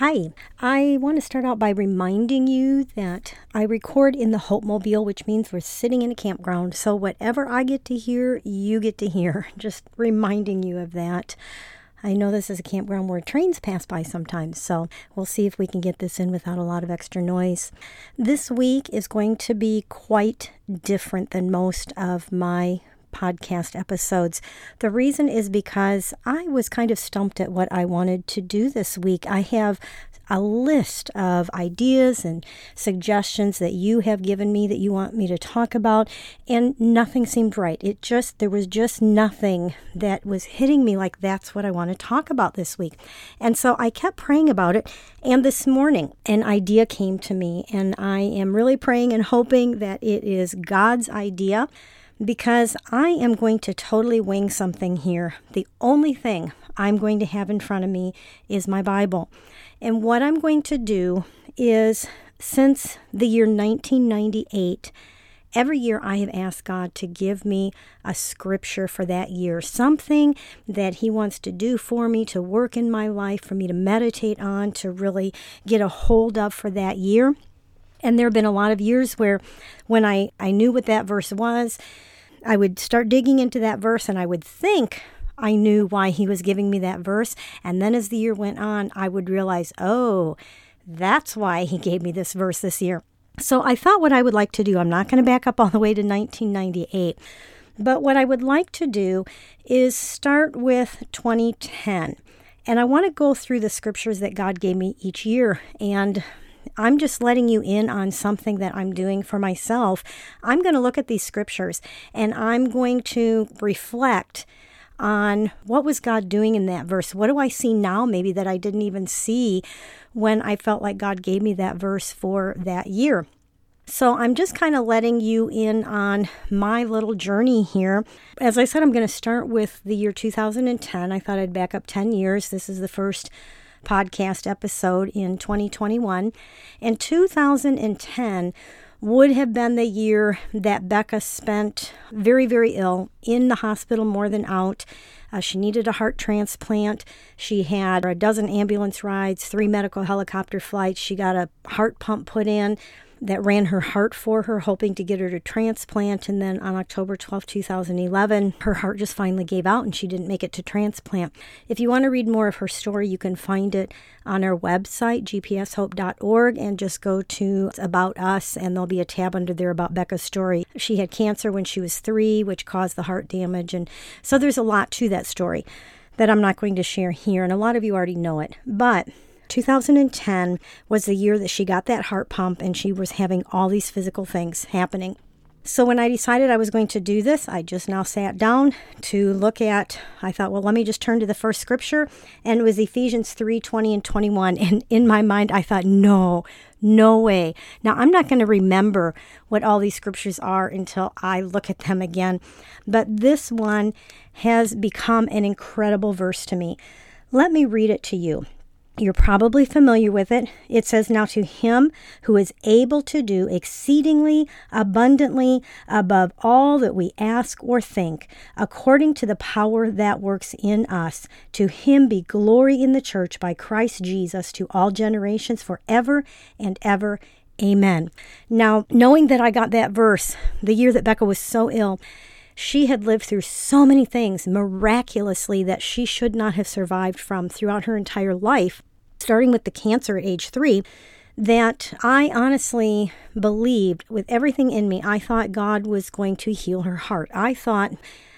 Hi, I want to start out by reminding you that I record in the Hope Mobile, which means we're sitting in a campground. So, whatever I get to hear, you get to hear. Just reminding you of that. I know this is a campground where trains pass by sometimes, so we'll see if we can get this in without a lot of extra noise. This week is going to be quite different than most of my podcast episodes. The reason is because I was kind of stumped at what I wanted to do this week. I have a list of ideas and suggestions that you have given me that you want me to talk about, and nothing seemed right. It just, there was just nothing that was hitting me like that's what I want to talk about this week. And so I kept praying about it. And this morning, an idea came to me, and I am really praying and hoping that it is God's idea because I am going to totally wing something here. The only thing I'm going to have in front of me is my Bible. And what I'm going to do is, since the year 1998, every year I have asked God to give me a scripture for that year, something that He wants to do for me, to work in my life, for me to meditate on, to really get a hold of for that year. And there have been a lot of years where when I, I knew what that verse was, I would start digging into that verse and I would think I knew why he was giving me that verse. And then as the year went on, I would realize, oh, that's why he gave me this verse this year. So I thought what I would like to do, I'm not going to back up all the way to 1998, but what I would like to do is start with 2010. And I want to go through the scriptures that God gave me each year and I'm just letting you in on something that I'm doing for myself. I'm going to look at these scriptures and I'm going to reflect on what was God doing in that verse? What do I see now, maybe that I didn't even see when I felt like God gave me that verse for that year? So I'm just kind of letting you in on my little journey here. As I said, I'm going to start with the year 2010. I thought I'd back up 10 years. This is the first podcast episode in 2021. And 2010 would have been the year that Becca spent very, very ill in the hospital more than out. Uh, she needed a heart transplant. She had a dozen ambulance rides, three medical helicopter flights. She got a heart pump put in that ran her heart for her, hoping to get her to transplant. And then on October 12, 2011, her heart just finally gave out and she didn't make it to transplant. If you want to read more of her story, you can find it on our website, gpshope.org, and just go to About Us, and there'll be a tab under there about Becca's story. She had cancer when she was three, which caused the heart damage. And so there's a lot to that story that I'm not going to share here, and a lot of you already know it. But 2010 was the year that she got that heart pump and she was having all these physical things happening. So when I decided I was going to do this, I just now sat down to look at I thought, well, let me just turn to the first scripture and it was Ephesians 3, 20 and 21 and in my mind I thought, no, no way. Now I'm not going to remember what all these scriptures are until I look at them again, but this one has become an incredible verse to me. Let me read it to you. You're probably familiar with it. It says, Now to him who is able to do exceedingly abundantly above all that we ask or think, according to the power that works in us, to him be glory in the church by Christ Jesus to all generations forever and ever. Amen. Now, knowing that I got that verse the year that Becca was so ill, she had lived through so many things miraculously that she should not have survived from throughout her entire life starting with the cancer at age three, that I honestly believed with everything in me, I thought God was going to heal her heart. I thought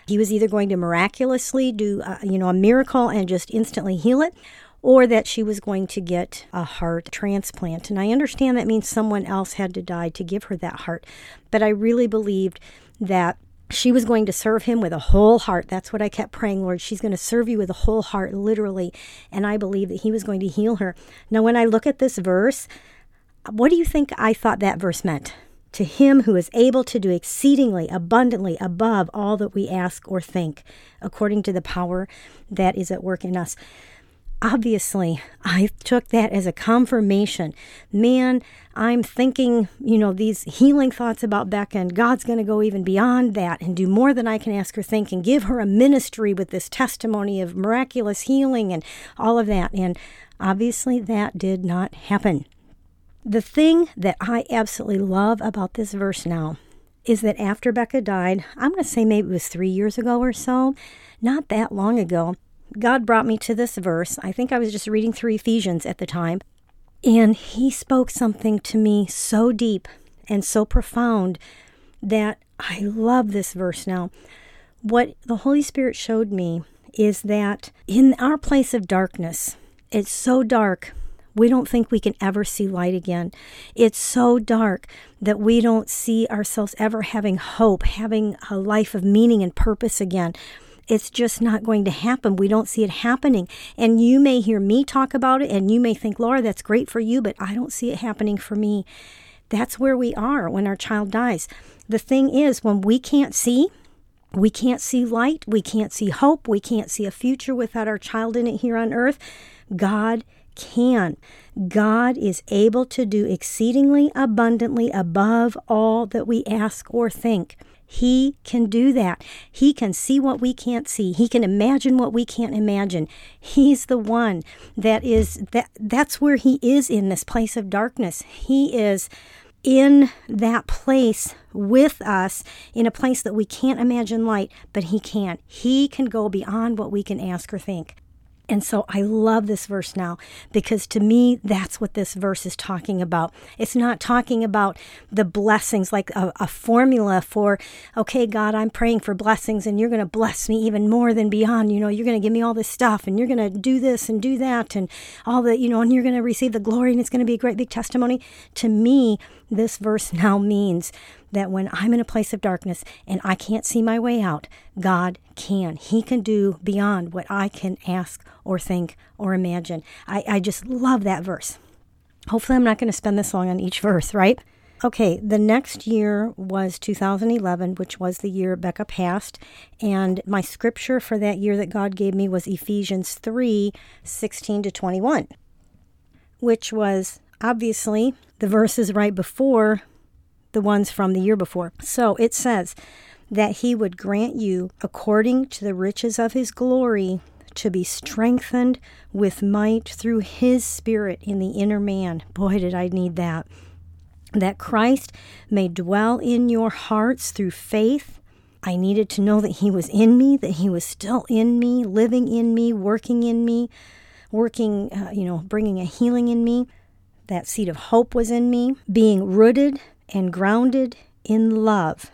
he was either going to miraculously do, a, you know, a miracle and just instantly heal it, or that she was going to get a heart transplant. And I understand that means someone else had to die to give her that heart, but I really believed that she was going to serve him with a whole heart. That's what I kept praying, Lord. She's going to serve you with a whole heart, literally. And I believe that he was going to heal her. Now, when I look at this verse, what do you think I thought that verse meant? to him who is able to do exceedingly abundantly above all that we ask or think, according to the power that is at work in us. Obviously, I took that as a confirmation. Man, I'm thinking, you know, these healing thoughts about Becca, and God's going to go even beyond that and do more than I can ask or think and give her a ministry with this testimony of miraculous healing and all of that. And obviously, that did not happen. The thing that I absolutely love about this verse now is that after Becca died, I'm going to say maybe it was three years ago or so, not that long ago, God brought me to this verse. I think I was just reading through Ephesians at the time, and He spoke something to me so deep and so profound that I love this verse now. What the Holy Spirit showed me is that in our place of darkness, it's so dark we don't think we can ever see light again. It's so dark that we don't see ourselves ever having hope, having a life of meaning and purpose again. It's just not going to happen. We don't see it happening. And you may hear me talk about it and you may think, Laura, that's great for you, but I don't see it happening for me. That's where we are when our child dies. The thing is, when we can't see, we can't see light, we can't see hope, we can't see a future without our child in it here on earth. God can. God is able to do exceedingly abundantly above all that we ask or think. He can do that. He can see what we can't see. He can imagine what we can't imagine. He's the one that is that that's where he is in this place of darkness. He is in that place with us in a place that we can't imagine light, but he can. He can go beyond what we can ask or think. And so I love this verse now because to me, that's what this verse is talking about. It's not talking about the blessings like a, a formula for, okay, God, I'm praying for blessings and you're going to bless me even more than beyond. You know, you're going to give me all this stuff and you're going to do this and do that and all the, you know, and you're going to receive the glory and it's going to be a great big testimony. To me, this verse now means that when I'm in a place of darkness and I can't see my way out, God can. He can do beyond what I can ask or think or imagine. I, I just love that verse. Hopefully, I'm not going to spend this long on each verse, right? Okay, the next year was 2011, which was the year Becca passed. And my scripture for that year that God gave me was Ephesians 3 16 to 21, which was obviously the verses right before the ones from the year before. So it says that he would grant you, according to the riches of his glory, to be strengthened with might through his spirit in the inner man. Boy, did I need that. That Christ may dwell in your hearts through faith. I needed to know that he was in me, that he was still in me, living in me, working in me, working, uh, you know, bringing a healing in me. That seed of hope was in me, being rooted and grounded in love,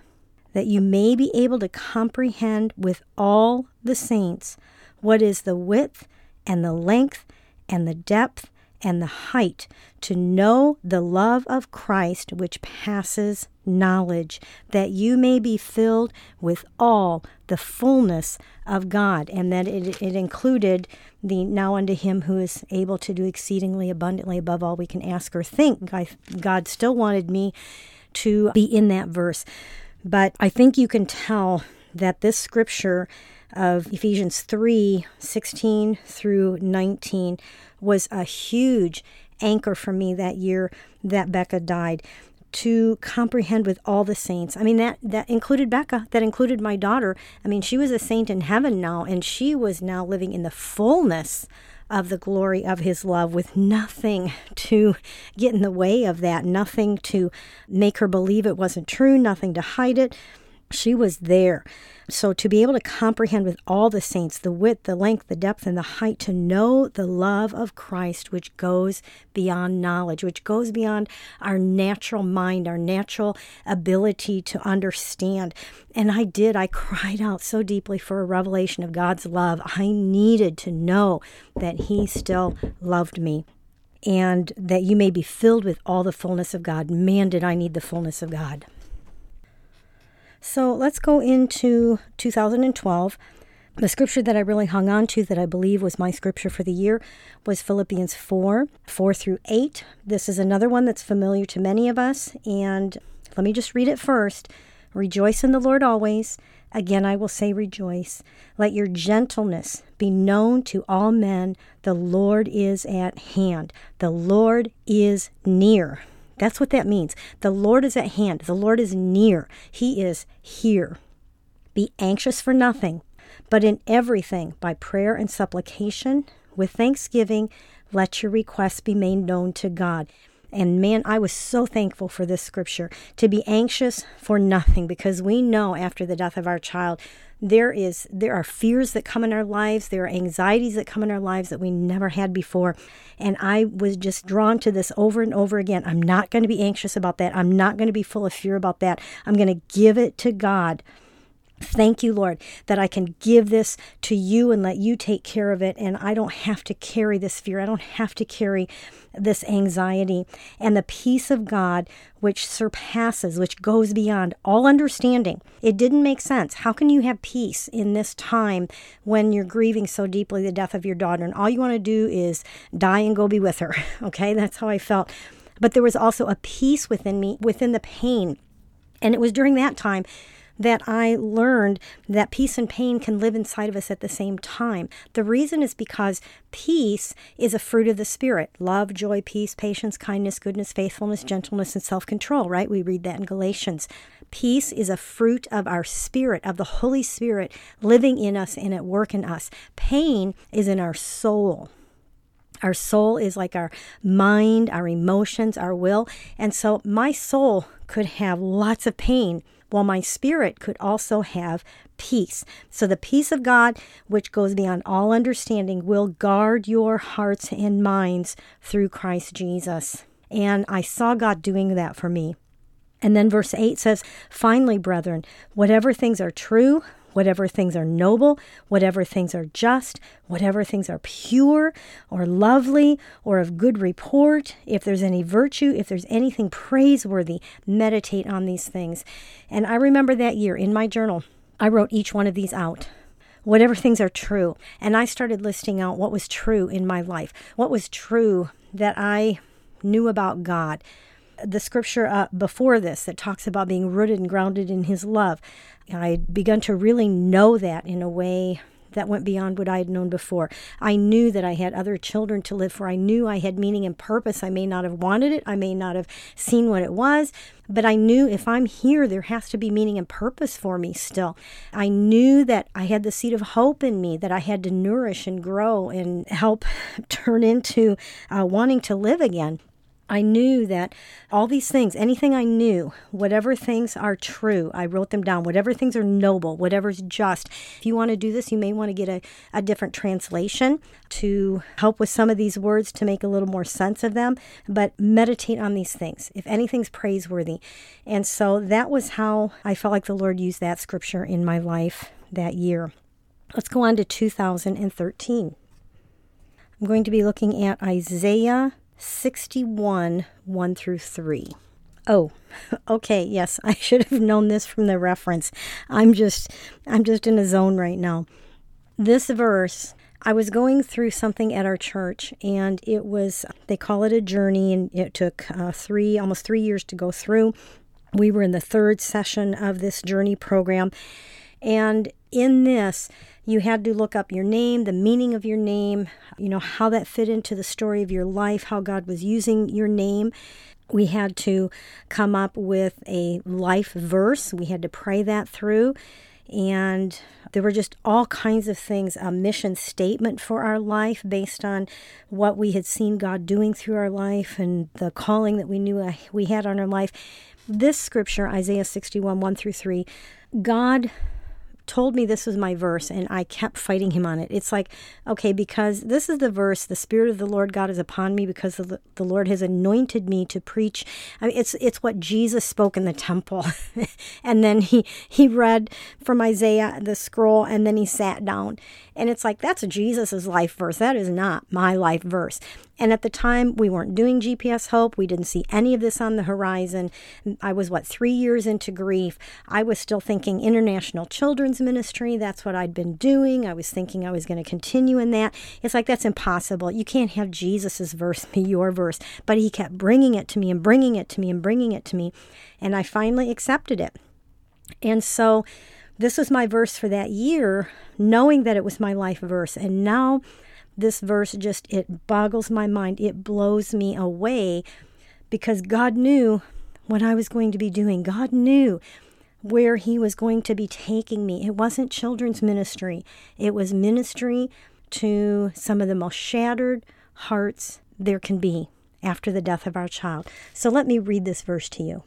that you may be able to comprehend with all the saints what is the width and the length and the depth and the height, to know the love of Christ which passes knowledge, that you may be filled with all the fullness of God. And that it, it included the now unto him who is able to do exceedingly abundantly above all we can ask or think. God still wanted me to be in that verse. But I think you can tell that this scripture of Ephesians 3 16 through 19 was a huge anchor for me that year that Becca died to comprehend with all the saints. I mean that that included Becca, that included my daughter. I mean she was a saint in heaven now and she was now living in the fullness of the glory of his love with nothing to get in the way of that, nothing to make her believe it wasn't true, nothing to hide it. She was there. So to be able to comprehend with all the saints the width, the length, the depth, and the height, to know the love of Christ, which goes beyond knowledge, which goes beyond our natural mind, our natural ability to understand. And I did. I cried out so deeply for a revelation of God's love. I needed to know that He still loved me and that you may be filled with all the fullness of God. Man, did I need the fullness of God. So let's go into 2012. The scripture that I really hung on to, that I believe was my scripture for the year, was Philippians 4 4 through 8. This is another one that's familiar to many of us. And Let me just read it first. Rejoice in the Lord always. Again, I will say, rejoice. Let your gentleness be known to all men. The Lord is at hand. The Lord is near. That's what that means. The Lord is at hand. The Lord is near. He is here. Be anxious for nothing, but in everything, by prayer and supplication, with thanksgiving, let your requests be made known to God. And man, I was so thankful for this scripture to be anxious for nothing because we know after the death of our child, there is there are fears that come in our lives there are anxieties that come in our lives that we never had before. And i was just drawn to this over and over again. I'm not going to be anxious about that. I'm not going to be full of fear about that. I'm going to give it to god Thank you, Lord, that I can give this to you and let you take care of it. And I don't have to carry this fear. I don't have to carry this anxiety. And the peace of God, which surpasses, which goes beyond all understanding. It didn't make sense. How can you have peace in this time when you're grieving so deeply the death of your daughter? And all you want to do is die and go be with her. Okay, that's how I felt. But there was also a peace within me, within the pain. And it was during that time that I learned that peace and pain can live inside of us at the same time. The reason is because peace is a fruit of the Spirit love, joy, peace, patience, kindness, goodness, faithfulness, gentleness, and self control, right? We read that in Galatians. Peace is a fruit of our spirit, of the Holy Spirit living in us and at work in us. Pain is in our soul. Our soul is like our mind, our emotions, our will. And so my soul could have lots of pain while my spirit could also have peace. So the peace of God, which goes beyond all understanding, will guard your hearts and minds through Christ Jesus. And I saw God doing that for me. And then verse 8 says, Finally, brethren, whatever things are true, whatever things are noble, whatever things are just, whatever things are pure or lovely or of good report, if there's any virtue, if there's anything praiseworthy, meditate on these things. And I remember that year in my journal, I wrote each one of these out whatever things are true. And I started listing out what was true in my life, what was true that I knew about God. The scripture uh, before this that talks about being rooted and grounded in His love. I'd begun to really know that in a way that went beyond what I had known before. I knew that I had other children to live for. I knew I had meaning and purpose. I may not have wanted it, I may not have seen what it was, but I knew if I'm here, there has to be meaning and purpose for me still. I knew that I had the seed of hope in me that I had to nourish and grow and help turn into uh, wanting to live again. I knew that all these things, anything I knew, whatever things are true, I wrote them down. Whatever things are noble, whatever's just. If you want to do this, you may want to get a, a different translation to help with some of these words to make a little more sense of them. But meditate on these things, if anything's praiseworthy. And so that was how I felt like the Lord used that scripture in my life that year. Let's go on to 2013. I'm going to be looking at Isaiah 61 1 through 3. Oh, okay, yes, I should have known this from the reference. I'm just I'm just in a zone right now. This verse I was going through something at our church, and it was, they call it a journey, and it took uh, three, almost three years to go through. We were in the third session of this journey program. And in this, you had to look up your name, the meaning of your name, you know, how that fit into the story of your life, how God was using your name. We had to come up with a life verse. We had to pray that through. And there were just all kinds of things a mission statement for our life based on what we had seen God doing through our life and the calling that we knew uh, we had on our life. This scripture, Isaiah 61 1 through 3, God told me this was my verse and I kept fighting him on it. It's like, okay, because this is the verse, the Spirit of the Lord God is upon me because the, the Lord has anointed me to preach. I mean, it's, it's what Jesus spoke in the temple. and then he, he read from Isaiah the scroll and then he sat down. And it's like, that's Jesus's life verse. That is not my life verse. And at the time, we weren't doing GPS Hope. We didn't see any of this on the horizon. I was, what, three years into grief. I was still thinking International Children's children's ministry. That's what I'd been doing. I was thinking I was going to continue in that. It's like that's impossible. You can't have Jesus's verse be your verse. But he kept bringing it to me and bringing it to me and bringing it to me. And I finally accepted it. And so this was my verse for that year, knowing that it was my life verse. And now this verse just it boggles my mind. It blows me away because God knew what I was going to be doing. God knew where he was going to be taking me. It wasn't children's ministry. It was ministry to some of the most shattered hearts there can be after the death of our child. So let me read this verse to you.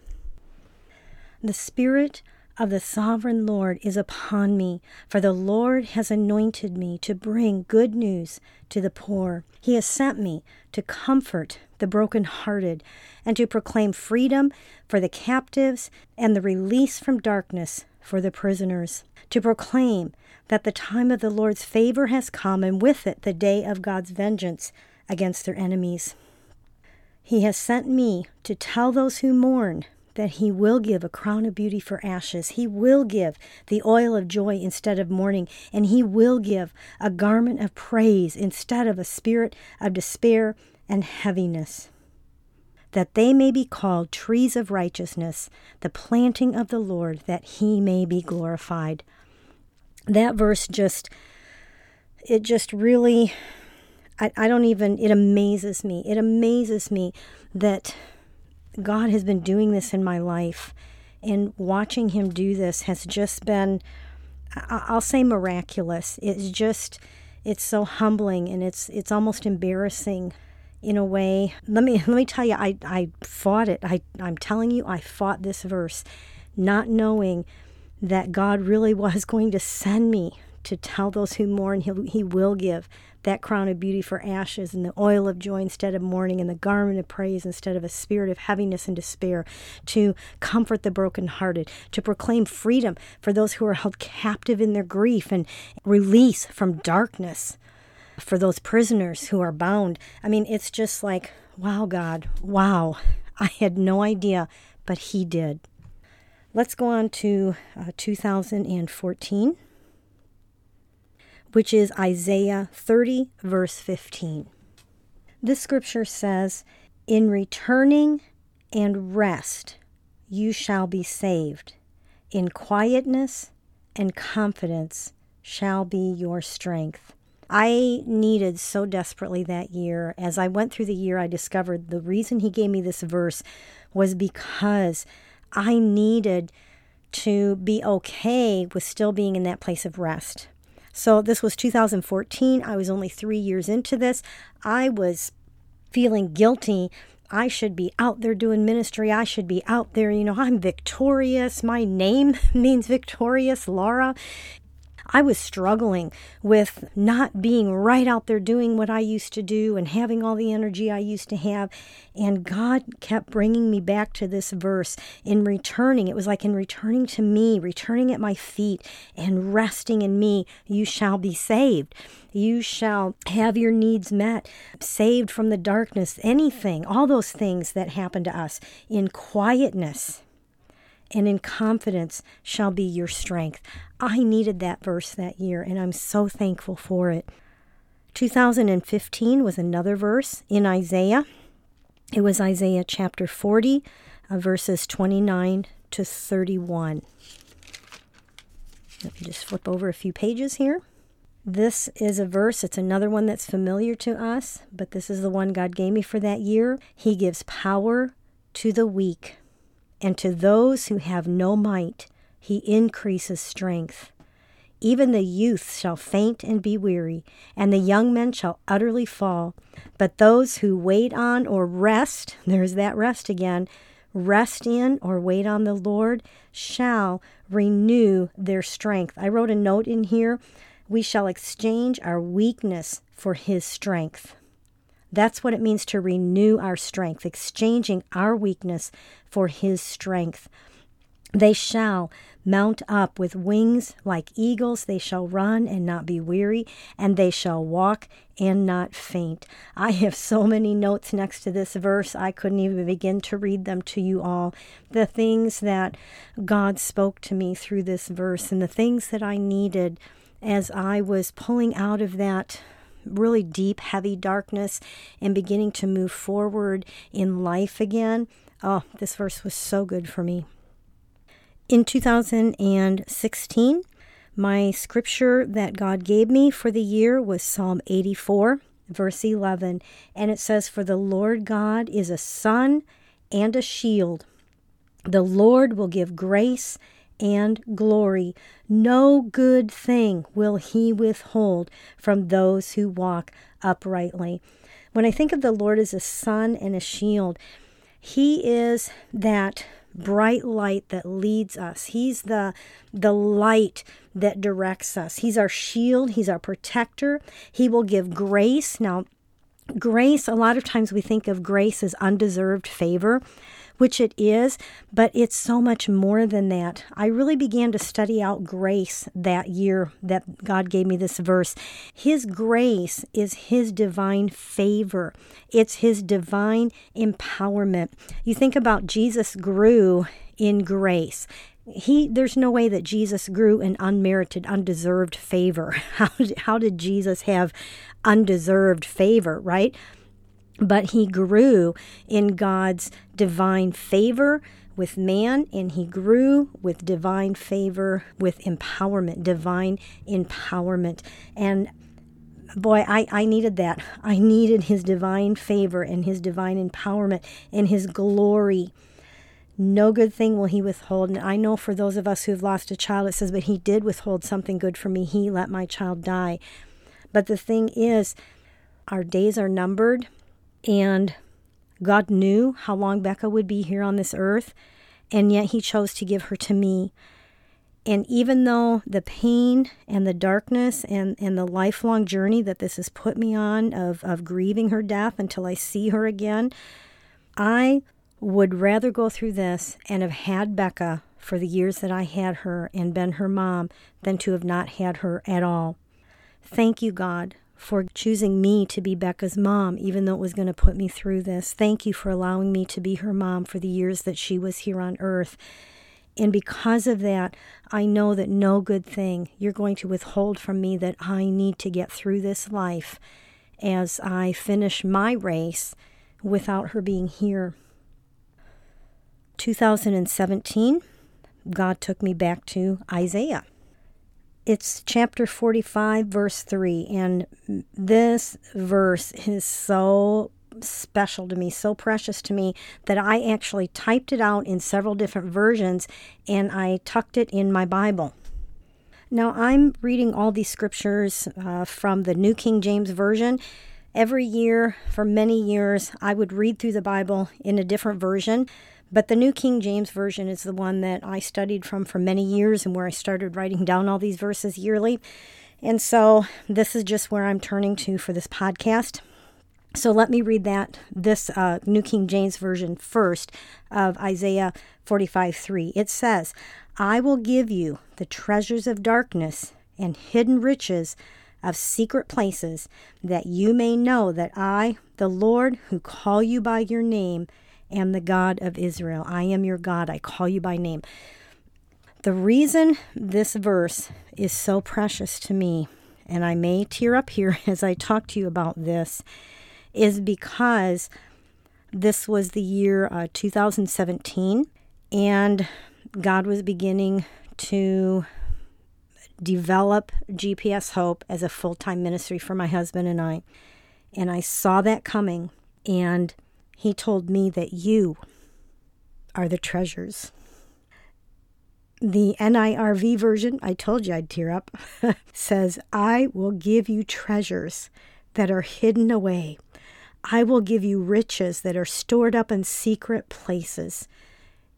The Spirit of the sovereign Lord is upon me, for the Lord has anointed me to bring good news to the poor. He has sent me to comfort the brokenhearted and to proclaim freedom for the captives and the release from darkness for the prisoners, to proclaim that the time of the Lord's favor has come, and with it the day of God's vengeance against their enemies. He has sent me to tell those who mourn that he will give a crown of beauty for ashes. He will give the oil of joy instead of mourning, and he will give a garment of praise instead of a spirit of despair and heaviness. That they may be called trees of righteousness, the planting of the Lord, that he may be glorified. That verse just, it just really, I, don't even, it amazes me. It amazes me that God has been doing this in my life, and watching Him do this has just been, I'll say, miraculous. It's just, it's so humbling, and it's it's almost embarrassing, in a way. Let me let me tell you, I I fought it. I I'm telling you, I fought this verse, not knowing that God really was going to send me to tell those who mourn, he, he will give that crown of beauty for ashes and the oil of joy instead of mourning and the garment of praise instead of a spirit of heaviness and despair, to comfort the brokenhearted, to proclaim freedom for those who are held captive in their grief and release from darkness for those prisoners who are bound. I mean, it's just like, wow, God, wow. I had no idea, but He did. Let's go on to uh, 2014 which is Isaiah 30, verse 15. This scripture says, In returning and rest you shall be saved. In quietness and confidence shall be your strength. I needed so desperately that year. As I went through the year, I discovered the reason he gave me this verse was because I needed to be okay with still being in that place of rest. So this was 2014. I was only three years into this. I was feeling guilty. I should be out there doing ministry. I should be out there. You know, I'm victorious. My name means victorious, Laura. I was struggling with not being right out there doing what I used to do and having all the energy I used to have. And God kept bringing me back to this verse in returning. It was like in returning to me, returning at my feet and resting in me, you shall be saved. You shall have your needs met, saved from the darkness, anything, all those things that happen to us in quietness and in confidence shall be your strength. I needed that verse that year, and I'm so thankful for it. 2015 was another verse in Isaiah. It was Isaiah chapter 40, uh, verses 29 to 31. Let me just flip over a few pages here. This is a verse, it's another one that's familiar to us, but this is the one God gave me for that year. He gives power to the weak and to those who have no might, he increases strength. Even the youth shall faint and be weary, and the young men shall utterly fall. But those who wait on or rest, there's that rest again, rest in or wait on the Lord, shall renew their strength. I wrote a note in here. We shall exchange our weakness for his strength. That's what it means to renew our strength, exchanging our weakness for His strength. They shall mount up with wings like eagles. They shall run and not be weary, and they shall walk and not faint. I have so many notes next to this verse, I couldn't even begin to read them to you all. The things that God spoke to me through this verse, and the things that I needed as I was pulling out of that really deep, heavy darkness and beginning to move forward in life again. Oh, this verse was so good for me. In 2016, my scripture that God gave me for the year was Psalm 84, verse 11. And it says, For the Lord God is a sun and a shield. The Lord will give grace and glory. No good thing will he withhold from those who walk uprightly. When I think of the Lord as a sun and a shield, he is that bright light that leads us. He's the the light that directs us. He's our shield, he's our protector. He will give grace. Now, grace, a lot of times we think of grace as undeserved favor which it is, but it's so much more than that. I really began to study out grace that year that God gave me this verse. His grace is His divine favor, it's His divine empowerment. You think about Jesus grew in grace he there's no way that Jesus grew in unmerited undeserved favor how did, how did Jesus have undeserved favor right but he grew in God's divine favor with man, and he grew with divine favor, with empowerment, divine empowerment. And boy, I, I needed that. I needed his divine favor and his divine empowerment and his glory. No good thing will he withhold. And I know for those of us who've lost a child, it says, but he did withhold something good for me. He let my child die. But the thing is, our days are numbered and God knew how long Becca would be here on this earth, and yet He chose to give her to me. And even though the pain and the darkness and, and the lifelong journey that this has put me on of, of grieving her death until I see her again, I would rather go through this and have had Becca for the years that I had her and been her mom than to have not had her at all. Thank you, God, for choosing me to be Becca's mom, even though it was going to put me through this. Thank you for allowing me to be her mom for the years that she was here on earth. And because of that, I know that no good thing you're going to withhold from me that I need to get through this life as I finish my race without her being here. 2017, God took me back to Isaiah it's chapter 45, verse 3. And this verse is so special to me, so precious to me, that I actually typed it out in several different versions and I tucked it in my Bible. Now, I'm reading all these scriptures uh, from the New King James Version. Every year, for many years, I would read through the Bible in a different version but the New King James Version is the one that I studied from for many years and where I started writing down all these verses yearly. And so this is just where I'm turning to for this podcast. So let me read that, this uh, New King James Version first of Isaiah 45 3. It says, I will give you the treasures of darkness and hidden riches of secret places, that you may know that I, the Lord, who call you by your name, am the God of Israel. I am your God. I call you by name. The reason this verse is so precious to me, and I may tear up here as I talk to you about this, is because this was the year uh, 2017, and God was beginning to develop GPS Hope as a full time ministry for my husband and I. And I saw that coming. And he told me that you are the treasures. The NIRV version, I told you I'd tear up, says, I will give you treasures that are hidden away. I will give you riches that are stored up in secret places.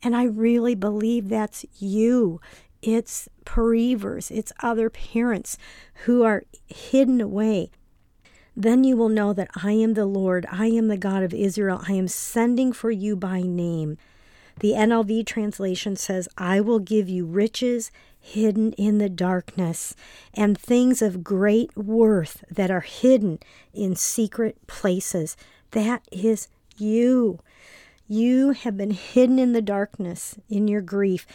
And I really believe that's you. It's bereavers, it's other parents who are hidden away. Then you will know that I am the Lord, I am the God of Israel, I am sending for you by name. The NLV translation says, I will give you riches hidden in the darkness and things of great worth that are hidden in secret places. That is you. You have been hidden in the darkness in your grief,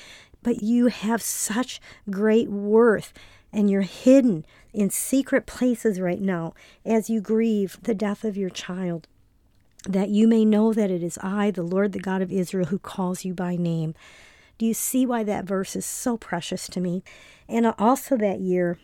but you have such great worth and you're hidden in secret places right now as you grieve the death of your child. That you may know that it is I, the Lord, the God of Israel, who calls you by name. Do you see why that verse is so precious to me? And also that year,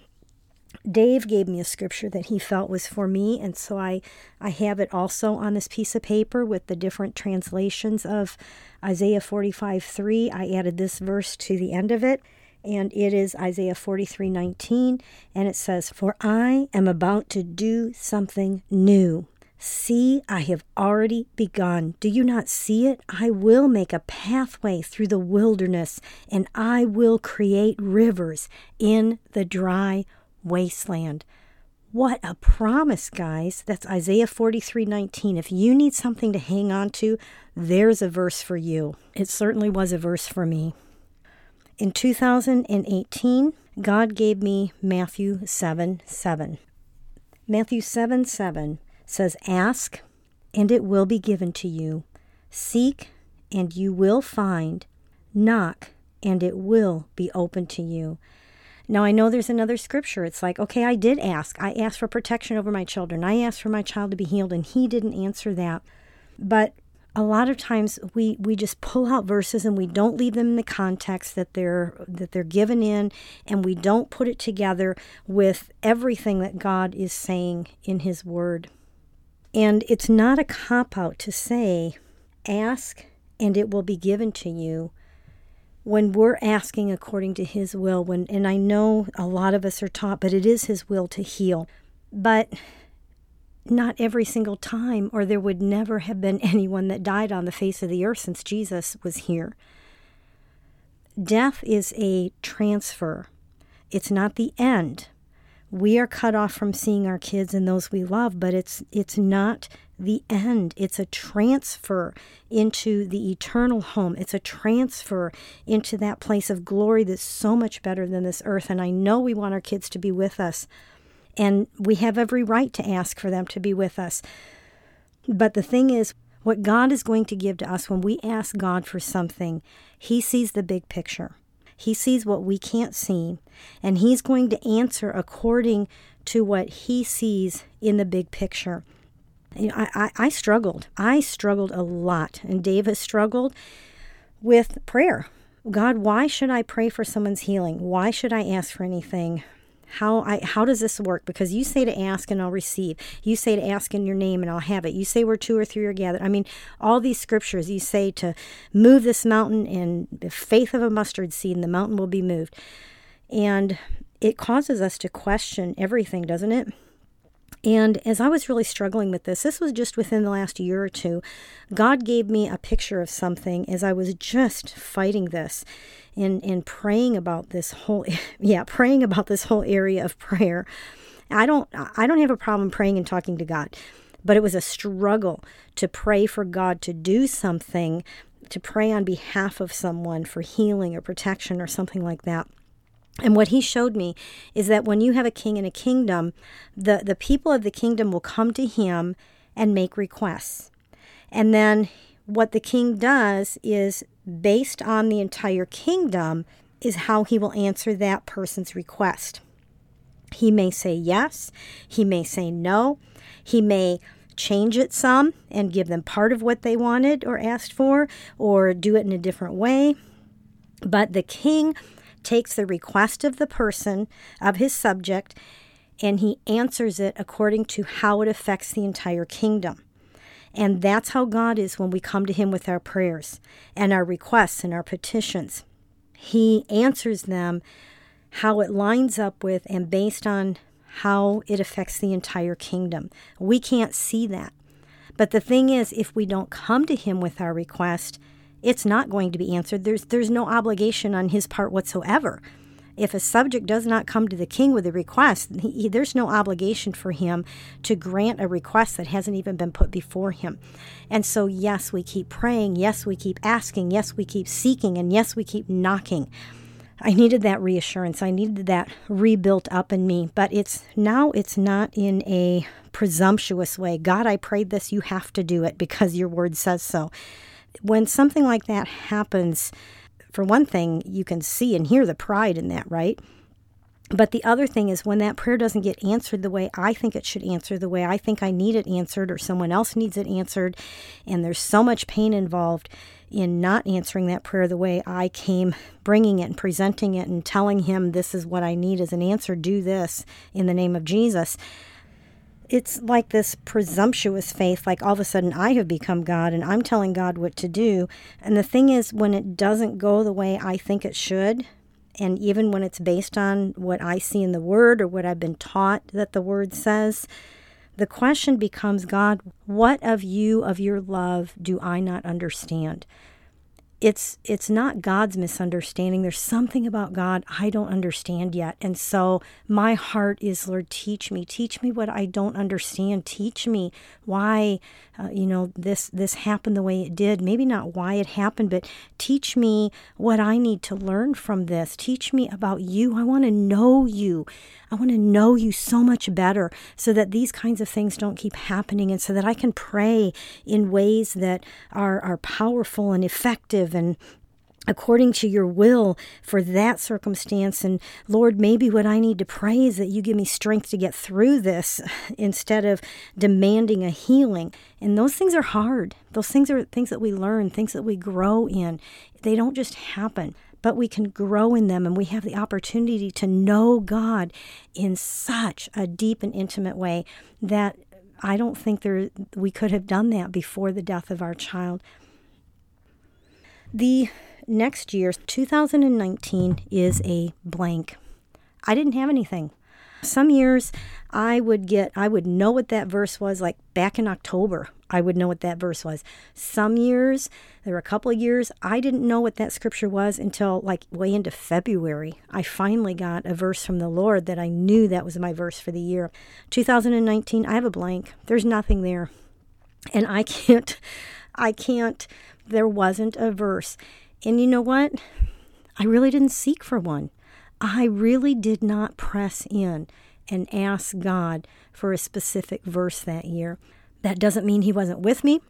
Dave gave me a scripture that he felt was for me, and so I, I have it also on this piece of paper with the different translations of Isaiah 45 3. I added this verse to the end of it and it is Isaiah 43:19 and it says for I am about to do something new See, I have already begun. Do you not see it? I will make a pathway through the wilderness, and I will create rivers in the dry wasteland. What a promise, guys. That's Isaiah 43:19. If you need something to hang on to, there's a verse for you. It certainly was a verse for me. In 2018, God gave me Matthew 7 7. Matthew 7 7 says, Ask, and it will be given to you. Seek, and you will find. Knock, and it will be open to you. Now, I know there's another scripture. It's like, okay, I did ask. I asked for protection over my children. I asked for my child to be healed, and he didn't answer that. But a lot of times we we just pull out verses and we don't leave them in the context that they're that they're given in and we don't put it together with everything that God is saying in his word. And it's not a cop out to say ask and it will be given to you when we're asking according to his will when and I know a lot of us are taught but it is his will to heal. But not every single time, or there would never have been anyone that died on the face of the earth since Jesus was here. Death is a transfer, it's not the end. We are cut off from seeing our kids and those we love, but it's it's not the end. It's a transfer into the eternal home. It's a transfer into that place of glory that's so much better than this earth. And I know we want our kids to be with us, and we have every right to ask for them to be with us. But the thing is, what God is going to give to us when we ask God for something, He sees the big picture. He sees what we can't see, and He's going to answer according to what He sees in the big picture. You know, I, I, I struggled. I struggled a lot, and Dave has struggled with prayer. God, why should I pray for someone's healing? Why should I ask for anything? How I how does this work? Because you say to ask and I'll receive. You say to ask in your name and I'll have it. You say where two or three are gathered. I mean, all these scriptures you say to move this mountain in the faith of a mustard seed and the mountain will be moved. And it causes us to question everything, doesn't it? And as I was really struggling with this, this was just within the last year or two, God gave me a picture of something as I was just fighting this and, and praying about this whole yeah, praying about this whole area of prayer. I don't I don't have a problem praying and talking to God, but it was a struggle to pray for God to do something, to pray on behalf of someone for healing or protection or something like that. And what he showed me is that when you have a king in a kingdom, the, the people of the kingdom will come to him and make requests. And then what the king does is, based on the entire kingdom, is how he will answer that person's request. He may say yes, he may say no, he may change it some and give them part of what they wanted or asked for, or do it in a different way. But the king takes the request of the person, of his subject, and he answers it according to how it affects the entire kingdom. And that's how God is when we come to him with our prayers and our requests and our petitions. He answers them how it lines up with and based on how it affects the entire kingdom. We can't see that. But the thing is, if we don't come to him with our request, it's not going to be answered. There's there's no obligation on his part whatsoever. If a subject does not come to the king with a request, he, there's no obligation for him to grant a request that hasn't even been put before him. And so, yes, we keep praying. Yes, we keep asking. Yes, we keep seeking. And yes, we keep knocking. I needed that reassurance. I needed that rebuilt up in me. But it's now it's not in a presumptuous way. God, I prayed this. You have to do it because your word says so. When something like that happens, for one thing, you can see and hear the pride in that, right? But the other thing is when that prayer doesn't get answered the way I think it should answer, the way I think I need it answered, or someone else needs it answered, and there's so much pain involved in not answering that prayer the way I came bringing it and presenting it and telling him this is what I need as an answer, do this in the name of Jesus it's like this presumptuous faith, like all of a sudden I have become God and I'm telling God what to do. And the thing is, when it doesn't go the way I think it should, and even when it's based on what I see in the Word or what I've been taught that the Word says, the question becomes God, what of you, of your love, do I not understand? It's it's not God's misunderstanding. There's something about God I don't understand yet. And so my heart is, Lord, teach me. Teach me what I don't understand. Teach me why uh, you know this this happened the way it did. Maybe not why it happened, but teach me what I need to learn from this. Teach me about you. I want to know you. I want to know you so much better so that these kinds of things don't keep happening and so that I can pray in ways that are, are powerful and effective and according to your will for that circumstance. And Lord, maybe what I need to pray is that you give me strength to get through this instead of demanding a healing. And those things are hard. Those things are things that we learn, things that we grow in. They don't just happen but we can grow in them and we have the opportunity to know God in such a deep and intimate way that I don't think there we could have done that before the death of our child. The next year, 2019 is a blank. I didn't have anything. Some years I would get, I would know what that verse was like back in October. I would know what that verse was. Some years, there were a couple of years, I didn't know what that scripture was until like way into February. I finally got a verse from the Lord that I knew that was my verse for the year. 2019, I have a blank. There's nothing there. And I can't, I can't, there wasn't a verse. And you know what? I really didn't seek for one. I really did not press in and ask God for a specific verse that year. That doesn't mean He wasn't with me.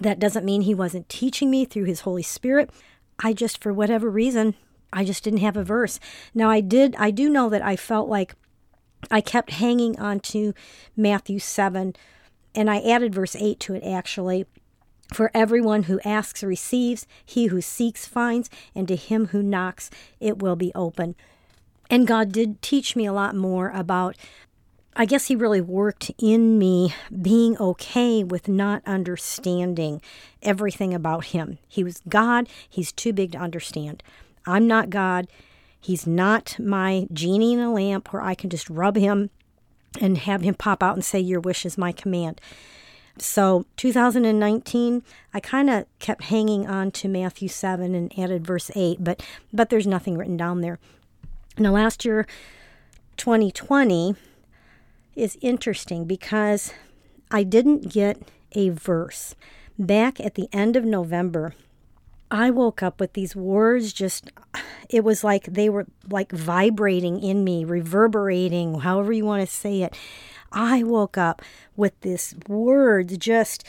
That doesn't mean He wasn't teaching me through His Holy Spirit. I just, for whatever reason, I just didn't have a verse. Now, I did, I do know that I felt like I kept hanging on to Matthew 7, and I added verse 8 to it actually. For everyone who asks receives, he who seeks finds, and to him who knocks it will be open. And God did teach me a lot more about, I guess He really worked in me being okay with not understanding everything about Him. He was God, He's too big to understand. I'm not God. He's not my genie in a lamp where I can just rub him and have him pop out and say, Your wish is my command. So 2019, I kind of kept hanging on to Matthew 7 and added verse 8, but but there's nothing written down there. Now last year 2020 is interesting because I didn't get a verse. Back at the end of November, I woke up with these words just it was like they were like vibrating in me, reverberating, however you want to say it. I woke up with this words just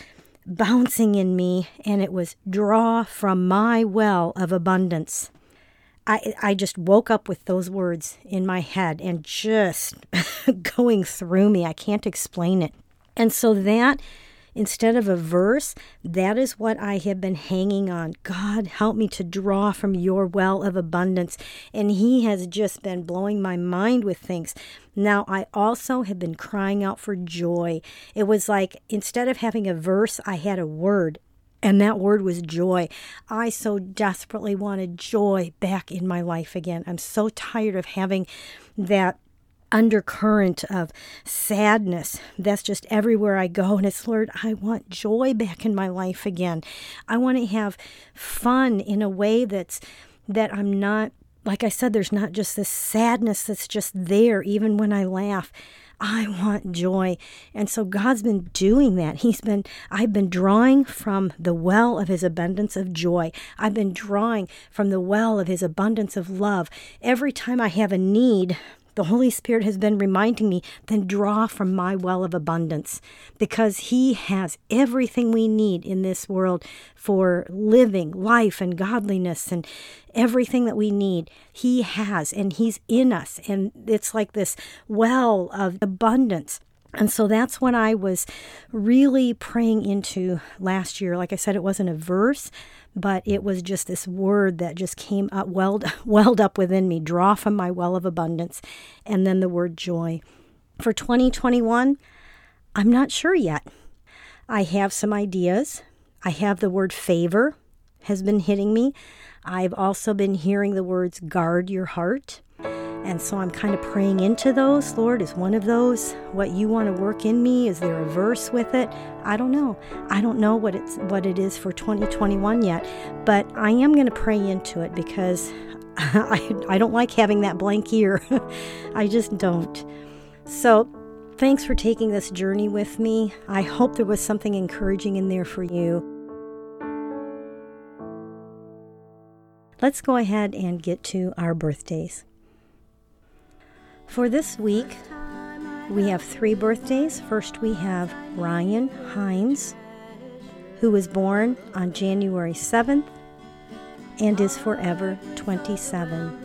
bouncing in me, and it was draw from my well of abundance. I, I just woke up with those words in my head and just going through me. I can't explain it. And so that Instead of a verse, that is what I have been hanging on. God, help me to draw from your well of abundance. And He has just been blowing my mind with things. Now, I also have been crying out for joy. It was like instead of having a verse, I had a word. And that word was joy. I so desperately wanted joy back in my life again. I'm so tired of having that undercurrent of sadness that's just everywhere I go. And it's, Lord, I want joy back in my life again. I want to have fun in a way that's that I'm not like I said, there's not just this sadness that's just there, even when I laugh. I want joy. And so God's been doing that. He's been, I've been drawing from the well of His abundance of joy. I've been drawing from the well of His abundance of love. Every time I have a need, the Holy Spirit has been reminding me, then draw from my well of abundance because He has everything we need in this world for living life and godliness and everything that we need. He has, and He's in us. And it's like this well of abundance. And so that's what I was really praying into last year. Like I said, it wasn't a verse, but it was just this word that just came up, welled, welled up within me draw from my well of abundance, and then the word joy. For 2021, I'm not sure yet. I have some ideas. I have the word favor has been hitting me. I've also been hearing the words guard your heart. And so I'm kind of praying into those. Lord, is one of those what you want to work in me? Is there a verse with it? I don't know. I don't know what it's what it is for 2021 yet, but I am going to pray into it because I, I don't like having that blank year. I just don't. So, thanks for taking this journey with me. I hope there was something encouraging in there for you. Let's go ahead and get to our birthdays. For this week, we have three birthdays. First, we have Ryan Hines, who was born on January 7th and is forever 27.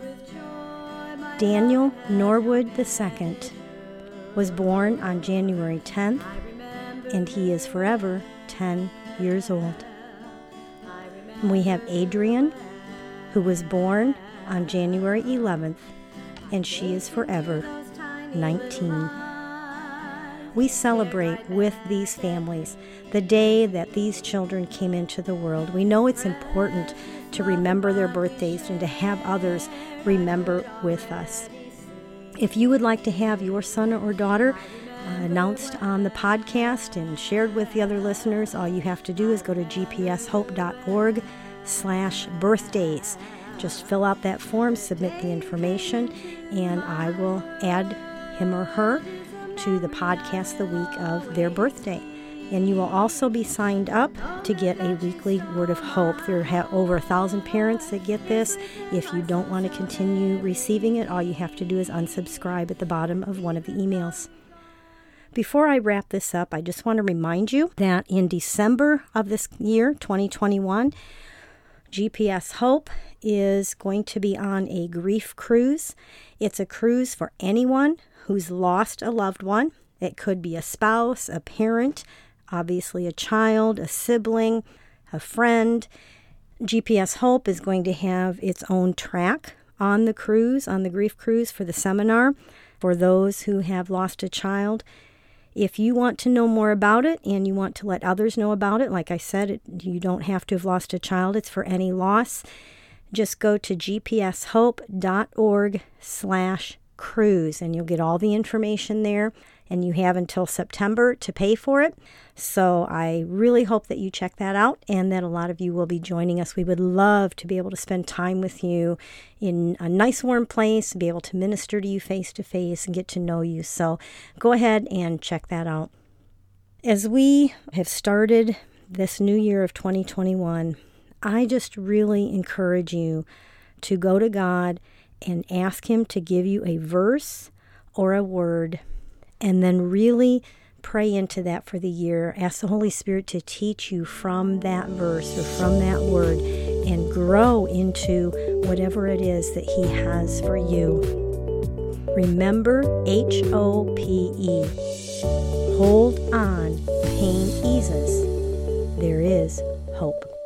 Daniel Norwood II was born on January 10th and he is forever 10 years old. We have Adrian, who was born on January 11th and she is forever 19. We celebrate with these families the day that these children came into the world. We know it's important to remember their birthdays and to have others remember with us. If you would like to have your son or daughter uh, announced on the podcast and shared with the other listeners, all you have to do is go to gpshope.org slash birthdays. Just fill out that form, submit the information, and I will add him or her to the podcast the week of their birthday. And you will also be signed up to get a weekly word of hope. There are over a thousand parents that get this. If you don't want to continue receiving it, all you have to do is unsubscribe at the bottom of one of the emails. Before I wrap this up, I just want to remind you that in December of this year, 2021, GPS Hope is going to be on a grief cruise. It's a cruise for anyone who's lost a loved one. It could be a spouse, a parent, obviously a child, a sibling, a friend. GPS Hope is going to have its own track on the cruise, on the grief cruise for the seminar for those who have lost a child. If you want to know more about it and you want to let others know about it, like I said, it, you don't have to have lost a child. It's for any loss. Just go to gpshope.org slash cruise and you'll get all the information there and you have until September to pay for it. So I really hope that you check that out and that a lot of you will be joining us. We would love to be able to spend time with you in a nice warm place, be able to minister to you face to face and get to know you. So go ahead and check that out. As we have started this new year of 2021, I just really encourage you to go to God and ask Him to give you a verse or a word and then really pray into that for the year. Ask the Holy Spirit to teach you from that verse or from that word and grow into whatever it is that He has for you. Remember H O P E. Hold on, pain eases. There is hope.